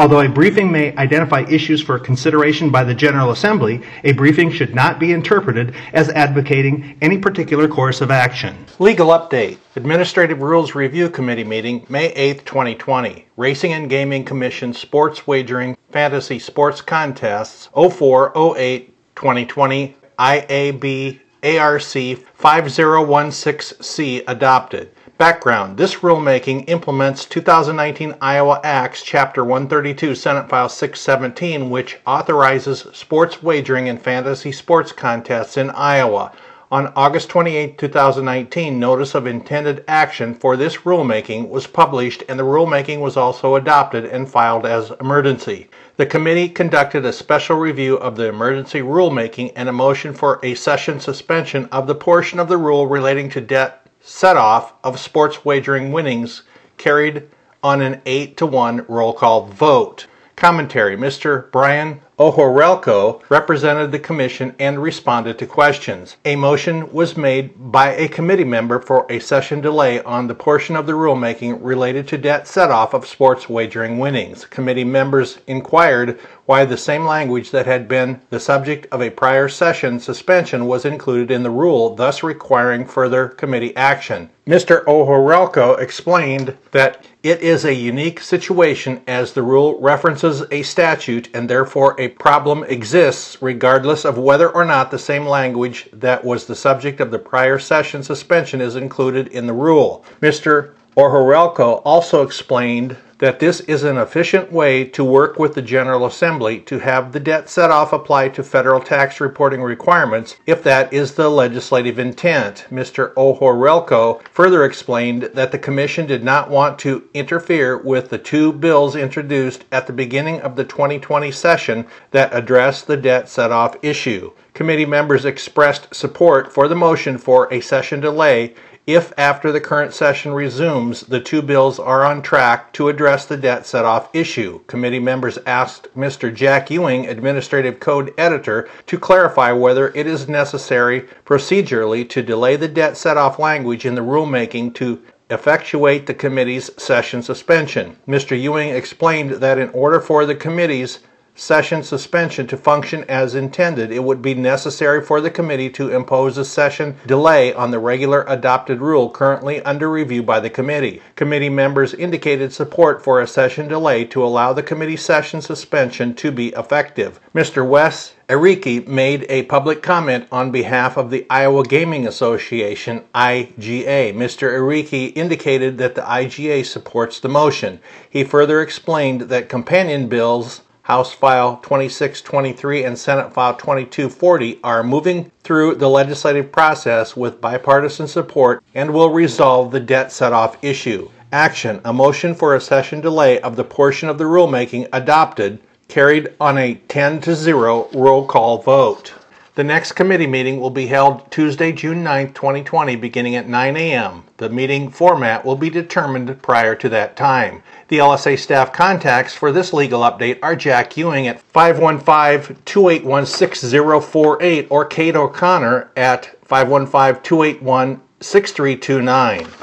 Although a briefing may identify issues for consideration by the General Assembly, a briefing should not be interpreted as advocating any particular course of action. Legal update Administrative Rules Review Committee meeting May 8, 2020. Racing and Gaming Commission Sports Wagering Fantasy Sports Contests 0408 2020 IAB ARC 5016C adopted. Background This rulemaking implements 2019 Iowa Acts, Chapter 132, Senate File 617, which authorizes sports wagering and fantasy sports contests in Iowa. On August 28, 2019, notice of intended action for this rulemaking was published and the rulemaking was also adopted and filed as emergency. The committee conducted a special review of the emergency rulemaking and a motion for a session suspension of the portion of the rule relating to debt set off of sports wagering winnings carried on an 8 to 1 roll call vote. Commentary Mr. Brian Ohorilko represented the commission and responded to questions. A motion was made by a committee member for a session delay on the portion of the rulemaking related to debt set-off of sports wagering winnings. Committee members inquired why the same language that had been the subject of a prior session suspension was included in the rule, thus requiring further committee action. Mr. Ohorilko explained that it is a unique situation as the rule references a statute and therefore a problem exists regardless of whether or not the same language that was the subject of the prior session suspension is included in the rule. Mr. Ohorilko also explained that this is an efficient way to work with the General Assembly to have the debt set off apply to federal tax reporting requirements if that is the legislative intent. Mr. Ohorilko further explained that the Commission did not want to interfere with the two bills introduced at the beginning of the 2020 session that address the debt set off issue. Committee members expressed support for the motion for a session delay if after the current session resumes, the two bills are on track to address the debt set-off issue. Committee members asked Mr. Jack Ewing, Administrative Code Editor, to clarify whether it is necessary procedurally to delay the debt set-off language in the rulemaking to effectuate the committee's session suspension. Mr. Ewing explained that in order for the committee's session suspension to function as intended, it would be necessary for the committee to impose a session delay on the regular adopted rule currently under review by the committee. Committee members indicated support for a session delay to allow the committee session suspension to be effective. Mr. Wes Ehrecke made a public comment on behalf of the Iowa Gaming Association, IGA. Mr. Ehrecke indicated that the IGA supports the motion. He further explained that companion bills House File 2623 and Senate File 2240 are moving through the legislative process with bipartisan support and will resolve the debt set-off issue. Action. A motion for a session delay of the portion of the rulemaking adopted carried on a 10 to 0 roll call vote. The next committee meeting will be held Tuesday, June 9, 2020, beginning at 9 a.m. The meeting format will be determined prior to that time. The LSA staff contacts for this legal update are Jack Ewing at 515 281 6048 or Kate O'Connor at 515 281 6329.